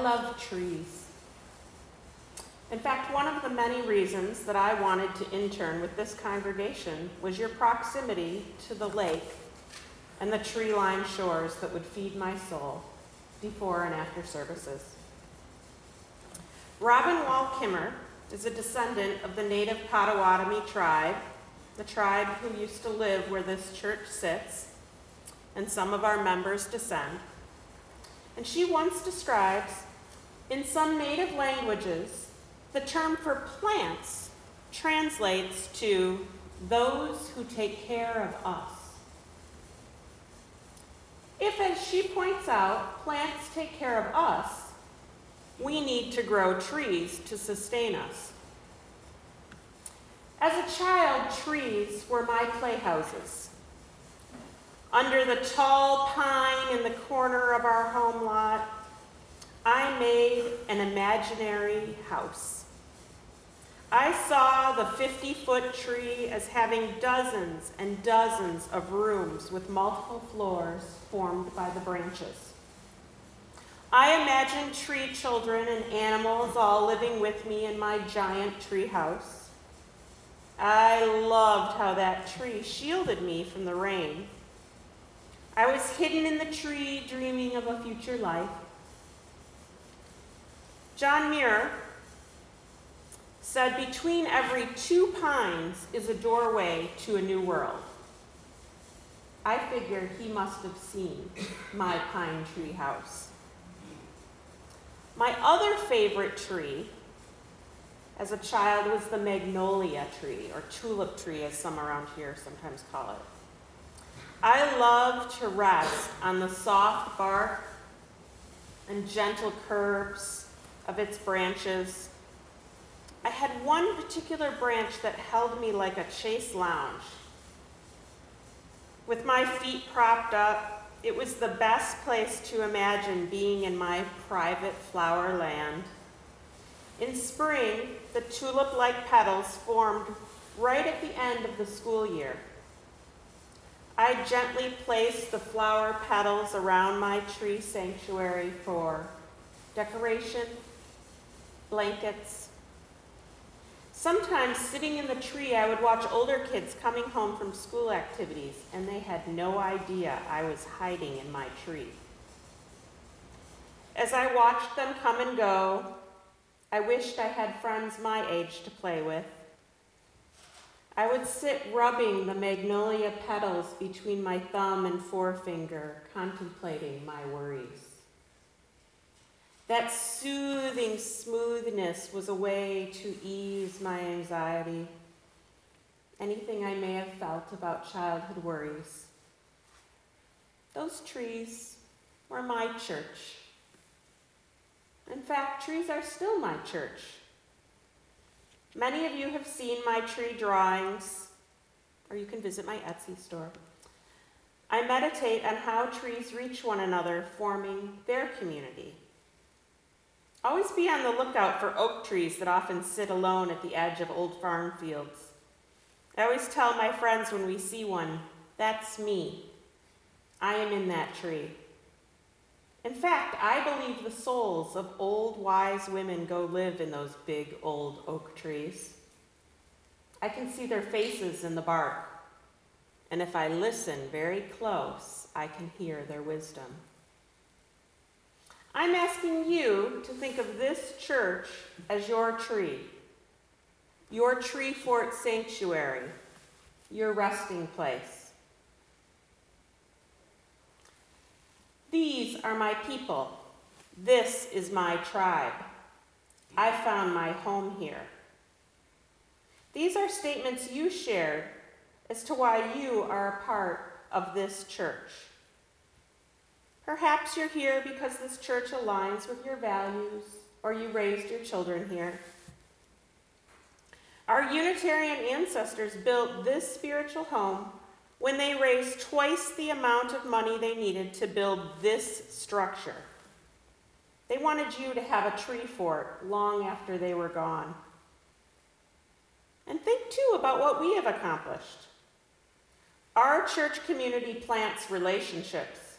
I love trees. In fact, one of the many reasons that I wanted to intern with this congregation was your proximity to the lake and the tree lined shores that would feed my soul before and after services. Robin Wall Kimmerer is a descendant of the native Potawatomi tribe, the tribe who used to live where this church sits, and some of our members descend. And she once describes, in some native languages, the term for plants translates to those who take care of us. If, as she points out, plants take care of us, we need to grow trees to sustain us. As a child, trees were my playhouses. Under the tall pine in the corner of our home lot, I made an imaginary house. I saw the 50 foot tree as having dozens and dozens of rooms with multiple floors formed by the branches. I imagined tree children and animals all living with me in my giant tree house. I loved how that tree shielded me from the rain. I was hidden in the tree, dreaming of a future life. John Muir said, Between every two pines is a doorway to a new world. I figure he must have seen my pine tree house. My other favorite tree as a child was the magnolia tree, or tulip tree, as some around here sometimes call it. I loved to rest on the soft bark and gentle curves of its branches. I had one particular branch that held me like a chaise lounge. With my feet propped up, it was the best place to imagine being in my private flower land. In spring, the tulip like petals formed right at the end of the school year. I gently placed the flower petals around my tree sanctuary for decoration, blankets. Sometimes sitting in the tree, I would watch older kids coming home from school activities, and they had no idea I was hiding in my tree. As I watched them come and go, I wished I had friends my age to play with. I would sit rubbing the magnolia petals between my thumb and forefinger, contemplating my worries. That soothing smoothness was a way to ease my anxiety, anything I may have felt about childhood worries. Those trees were my church. In fact, trees are still my church. Many of you have seen my tree drawings, or you can visit my Etsy store. I meditate on how trees reach one another, forming their community. Always be on the lookout for oak trees that often sit alone at the edge of old farm fields. I always tell my friends when we see one, that's me. I am in that tree. In fact, I believe the souls of old wise women go live in those big old oak trees. I can see their faces in the bark, and if I listen very close, I can hear their wisdom. I'm asking you to think of this church as your tree, your tree fort sanctuary, your resting place. These are my people. This is my tribe. I found my home here. These are statements you shared as to why you are a part of this church. Perhaps you're here because this church aligns with your values or you raised your children here. Our Unitarian ancestors built this spiritual home when they raised twice the amount of money they needed to build this structure. They wanted you to have a tree fort long after they were gone. And think too about what we have accomplished. Our church community plants relationships.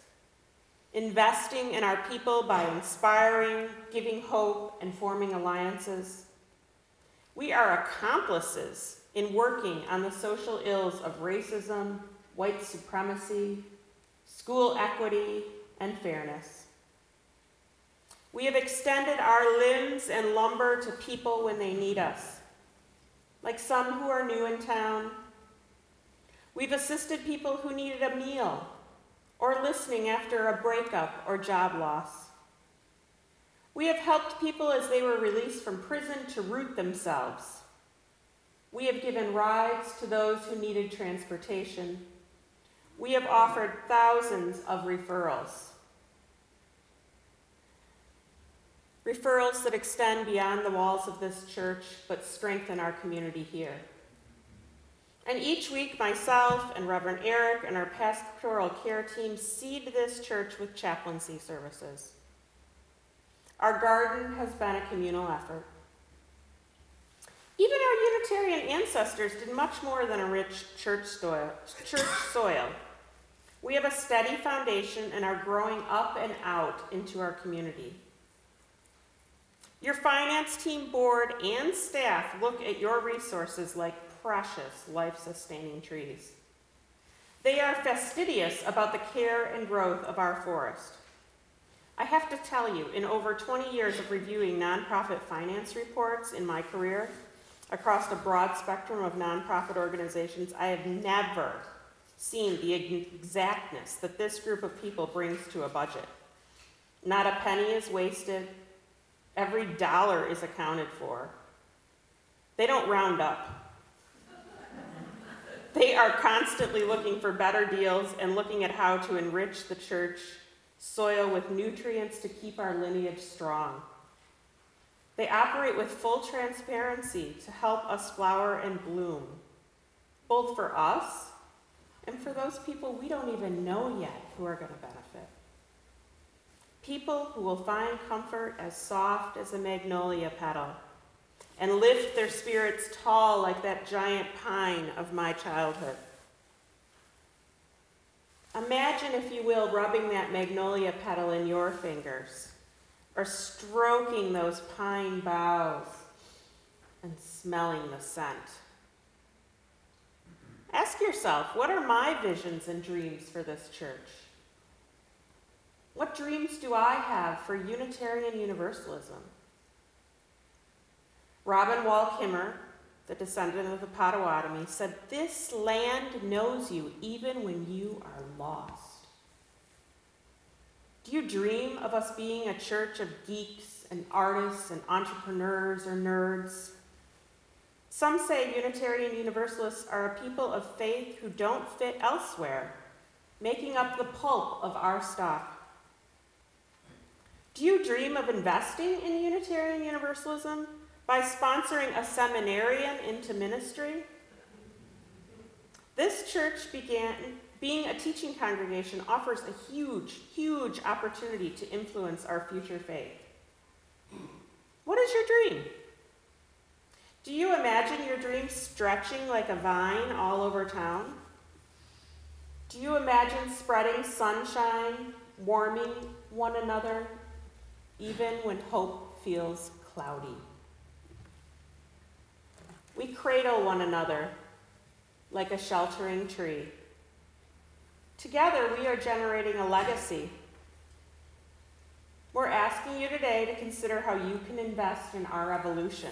Investing in our people by inspiring, giving hope, and forming alliances. We are accomplices in working on the social ills of racism, white supremacy, school equity, and fairness. We have extended our limbs and lumber to people when they need us, like some who are new in town. We've assisted people who needed a meal or listening after a breakup or job loss. We have helped people as they were released from prison to root themselves. We have given rides to those who needed transportation. We have offered thousands of referrals. Referrals that extend beyond the walls of this church but strengthen our community here. And each week, myself and Reverend Eric and our pastoral care team seed this church with chaplaincy services. Our garden has been a communal effort. Even our Unitarian ancestors did much more than enrich church soil. Church soil. We have a steady foundation and are growing up and out into our community. Your finance team, board, and staff look at your resources like precious life sustaining trees. They are fastidious about the care and growth of our forest. I have to tell you, in over 20 years of reviewing nonprofit finance reports in my career across a broad spectrum of nonprofit organizations, I have never seen the exactness that this group of people brings to a budget. Not a penny is wasted, every dollar is accounted for. They don't round up. They are constantly looking for better deals and looking at how to enrich the church soil with nutrients to keep our lineage strong. They operate with full transparency to help us flower and bloom, both for us and for those people we don't even know yet who are going to benefit. People who will find comfort as soft as a magnolia petal and lift their spirits tall like that giant pine of my childhood. Imagine, if you will, rubbing that magnolia petal in your fingers or stroking those pine boughs and smelling the scent. Ask yourself what are my visions and dreams for this church? What dreams do I have for Unitarian Universalism? Robin Wall Kimmerer, the descendant of the Potawatomi, said, This land knows you even when you are lost. Do you dream of us being a church of geeks and artists and entrepreneurs or nerds? Some say Unitarian Universalists are a people of faith who don't fit elsewhere, making up the pulp of our stock. Do you dream of investing in Unitarian Universalism? By sponsoring a seminarian into ministry. This church began being a teaching congregation offers a huge, huge opportunity to influence our future faith. What is your dream? Do you imagine your dream stretching like a vine all over town? Do you imagine spreading sunshine, warming one another, even when hope feels cloudy? We cradle one another like a sheltering tree. Together, we are generating a legacy. We're asking you today to consider how you can invest in our evolution.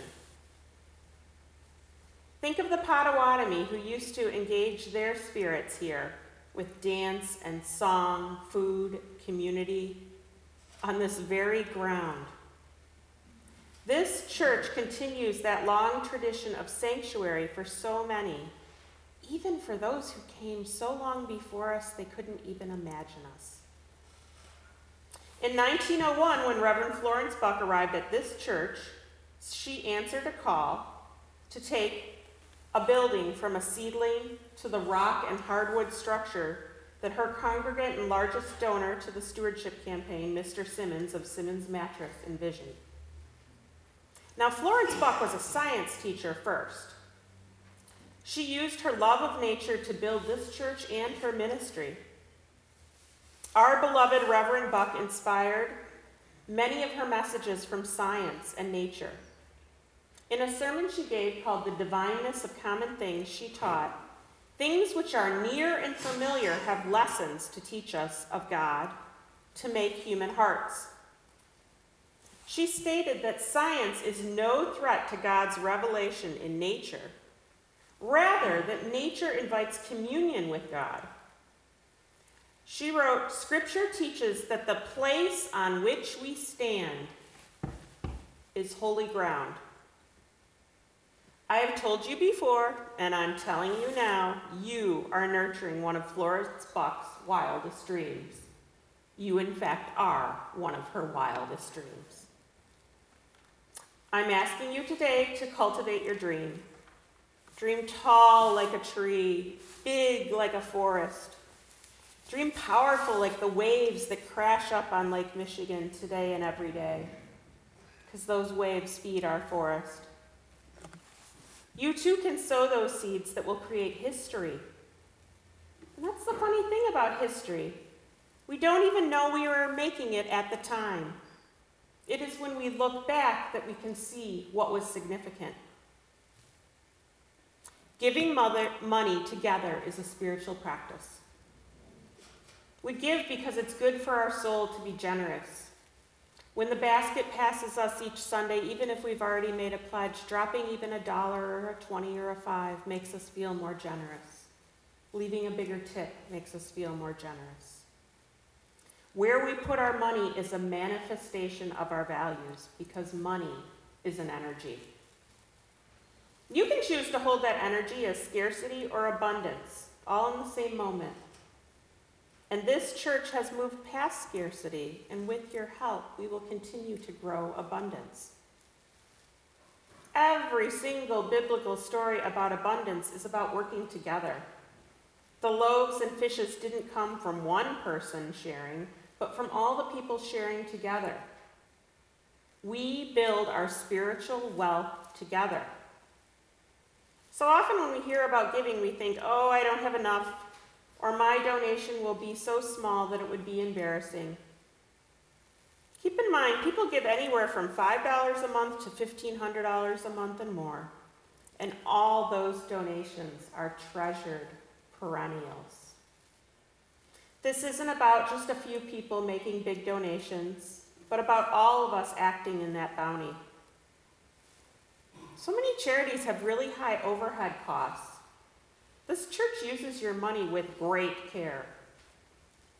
Think of the Potawatomi who used to engage their spirits here with dance and song, food, community on this very ground. This church continues that long tradition of sanctuary for so many, even for those who came so long before us they couldn't even imagine us. In 1901, when Reverend Florence Buck arrived at this church, she answered a call to take a building from a seedling to the rock and hardwood structure that her congregant and largest donor to the stewardship campaign, Mr. Simmons of Simmons Mattress, envisioned. Now, Florence Buck was a science teacher first. She used her love of nature to build this church and her ministry. Our beloved Reverend Buck inspired many of her messages from science and nature. In a sermon she gave called The Divineness of Common Things, she taught things which are near and familiar have lessons to teach us of God to make human hearts. She stated that science is no threat to God's revelation in nature, rather, that nature invites communion with God. She wrote Scripture teaches that the place on which we stand is holy ground. I have told you before, and I'm telling you now, you are nurturing one of Florence Buck's wildest dreams. You, in fact, are one of her wildest dreams. I'm asking you today to cultivate your dream. Dream tall like a tree, big like a forest. Dream powerful like the waves that crash up on Lake Michigan today and every day, because those waves feed our forest. You too can sow those seeds that will create history. And that's the funny thing about history. We don't even know we were making it at the time. It is when we look back that we can see what was significant. Giving mother, money together is a spiritual practice. We give because it's good for our soul to be generous. When the basket passes us each Sunday, even if we've already made a pledge, dropping even a dollar or a 20 or a five makes us feel more generous. Leaving a bigger tip makes us feel more generous. Where we put our money is a manifestation of our values because money is an energy. You can choose to hold that energy as scarcity or abundance, all in the same moment. And this church has moved past scarcity, and with your help, we will continue to grow abundance. Every single biblical story about abundance is about working together. The loaves and fishes didn't come from one person sharing, but from all the people sharing together. We build our spiritual wealth together. So often when we hear about giving, we think, oh, I don't have enough or my donation will be so small that it would be embarrassing. Keep in mind, people give anywhere from $5 a month to $1,500 a month and more, and all those donations are treasured perennials. This isn't about just a few people making big donations, but about all of us acting in that bounty. So many charities have really high overhead costs this church uses your money with great care.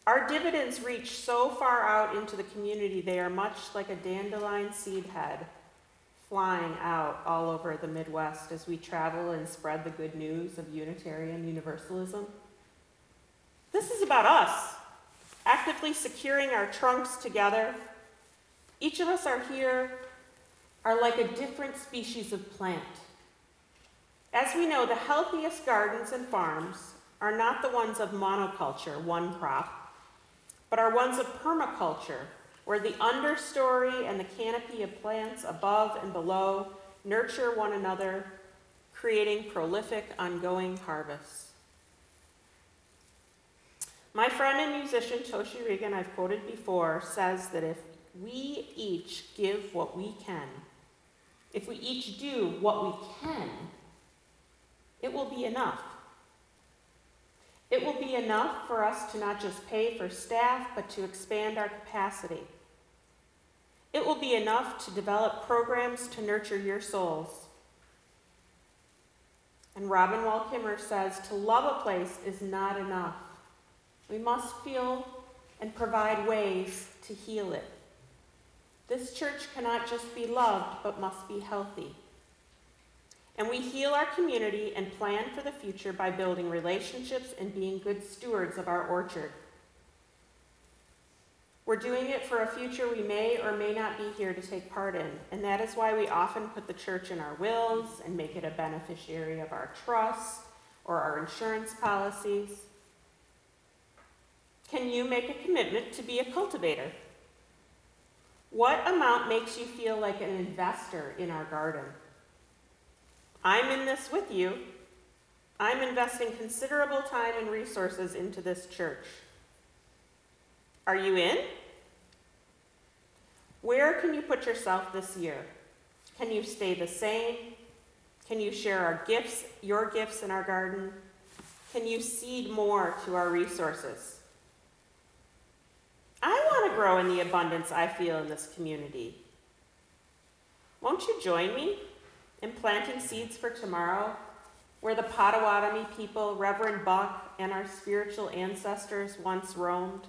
Our dividends reach so far out into the community, they are much like a dandelion seed head flying out all over the Midwest as we travel and spread the good news of Unitarian Universalism. This is about us, actively securing our trunks together. Each of us are here, are like a different species of plant as we know, the healthiest gardens and farms are not the ones of monoculture, one crop, but are ones of permaculture, where the understory and the canopy of plants above and below nurture one another, creating prolific, ongoing harvests. My friend and musician Toshi Reagon, I've quoted before, says that if we each give what we can, if we each do what we can, it will be enough. It will be enough for us to not just pay for staff, but to expand our capacity. It will be enough to develop programs to nurture your souls. And Robin Wall Kimmerer says to love a place is not enough. We must feel and provide ways to heal it. This church cannot just be loved, but must be healthy. And we heal our community and plan for the future by building relationships and being good stewards of our orchard. We're doing it for a future we may or may not be here to take part in, and that is why we often put the church in our wills and make it a beneficiary of our trusts or our insurance policies. Can you make a commitment to be a cultivator? What amount makes you feel like an investor in our garden? I'm in this with you. I'm investing considerable time and resources into this church. Are you in? Where can you put yourself this year? Can you stay the same? Can you share our gifts, your gifts in our garden? Can you seed more to our resources? Want to grow in the abundance I feel in this community. Won't you join me in planting seeds for tomorrow where the Potawatomi people, Reverend Buck, and our spiritual ancestors once roamed?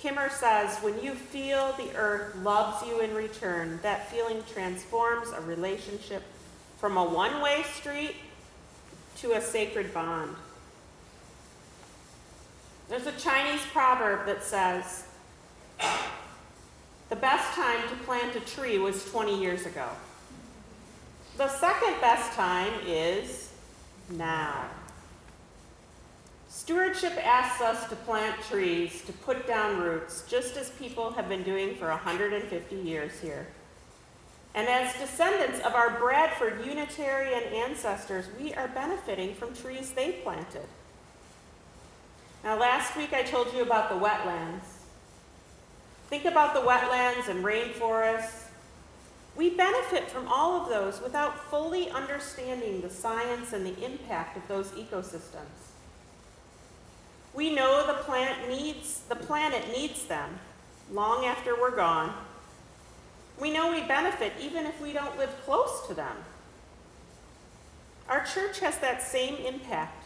Kimmerer says, when you feel the earth loves you in return, that feeling transforms a relationship from a one way street to a sacred bond. There's a Chinese proverb that says, the best time to plant a tree was 20 years ago. The second best time is now. Stewardship asks us to plant trees, to put down roots, just as people have been doing for 150 years here. And as descendants of our Bradford Unitarian ancestors, we are benefiting from trees they planted. Now, last week I told you about the wetlands. Think about the wetlands and rainforests. We benefit from all of those without fully understanding the science and the impact of those ecosystems. We know the planet needs the planet needs them long after we're gone. We know we benefit even if we don't live close to them. Our church has that same impact.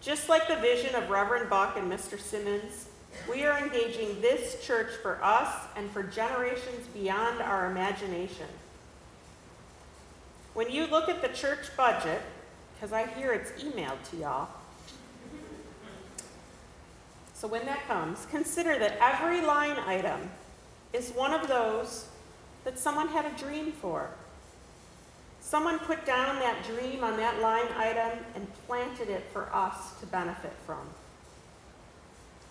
Just like the vision of Reverend Buck and Mr. Simmons, we are engaging this church for us and for generations beyond our imagination. When you look at the church budget, because I hear it's emailed to y'all, so when that comes, consider that every line item is one of those that someone had a dream for. Someone put down that dream on that line item and planted it for us to benefit from.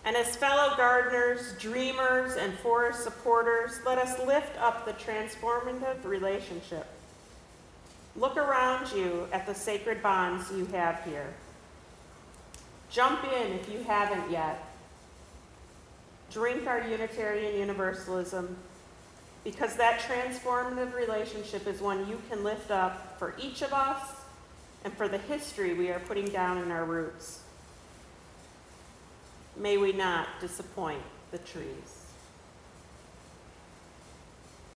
And as fellow gardeners, dreamers, and forest supporters, let us lift up the transformative relationship. Look around you at the sacred bonds you have here. Jump in if you haven't yet drink our Unitarian Universalism because that transformative relationship is one you can lift up for each of us and for the history we are putting down in our roots. May we not disappoint the trees.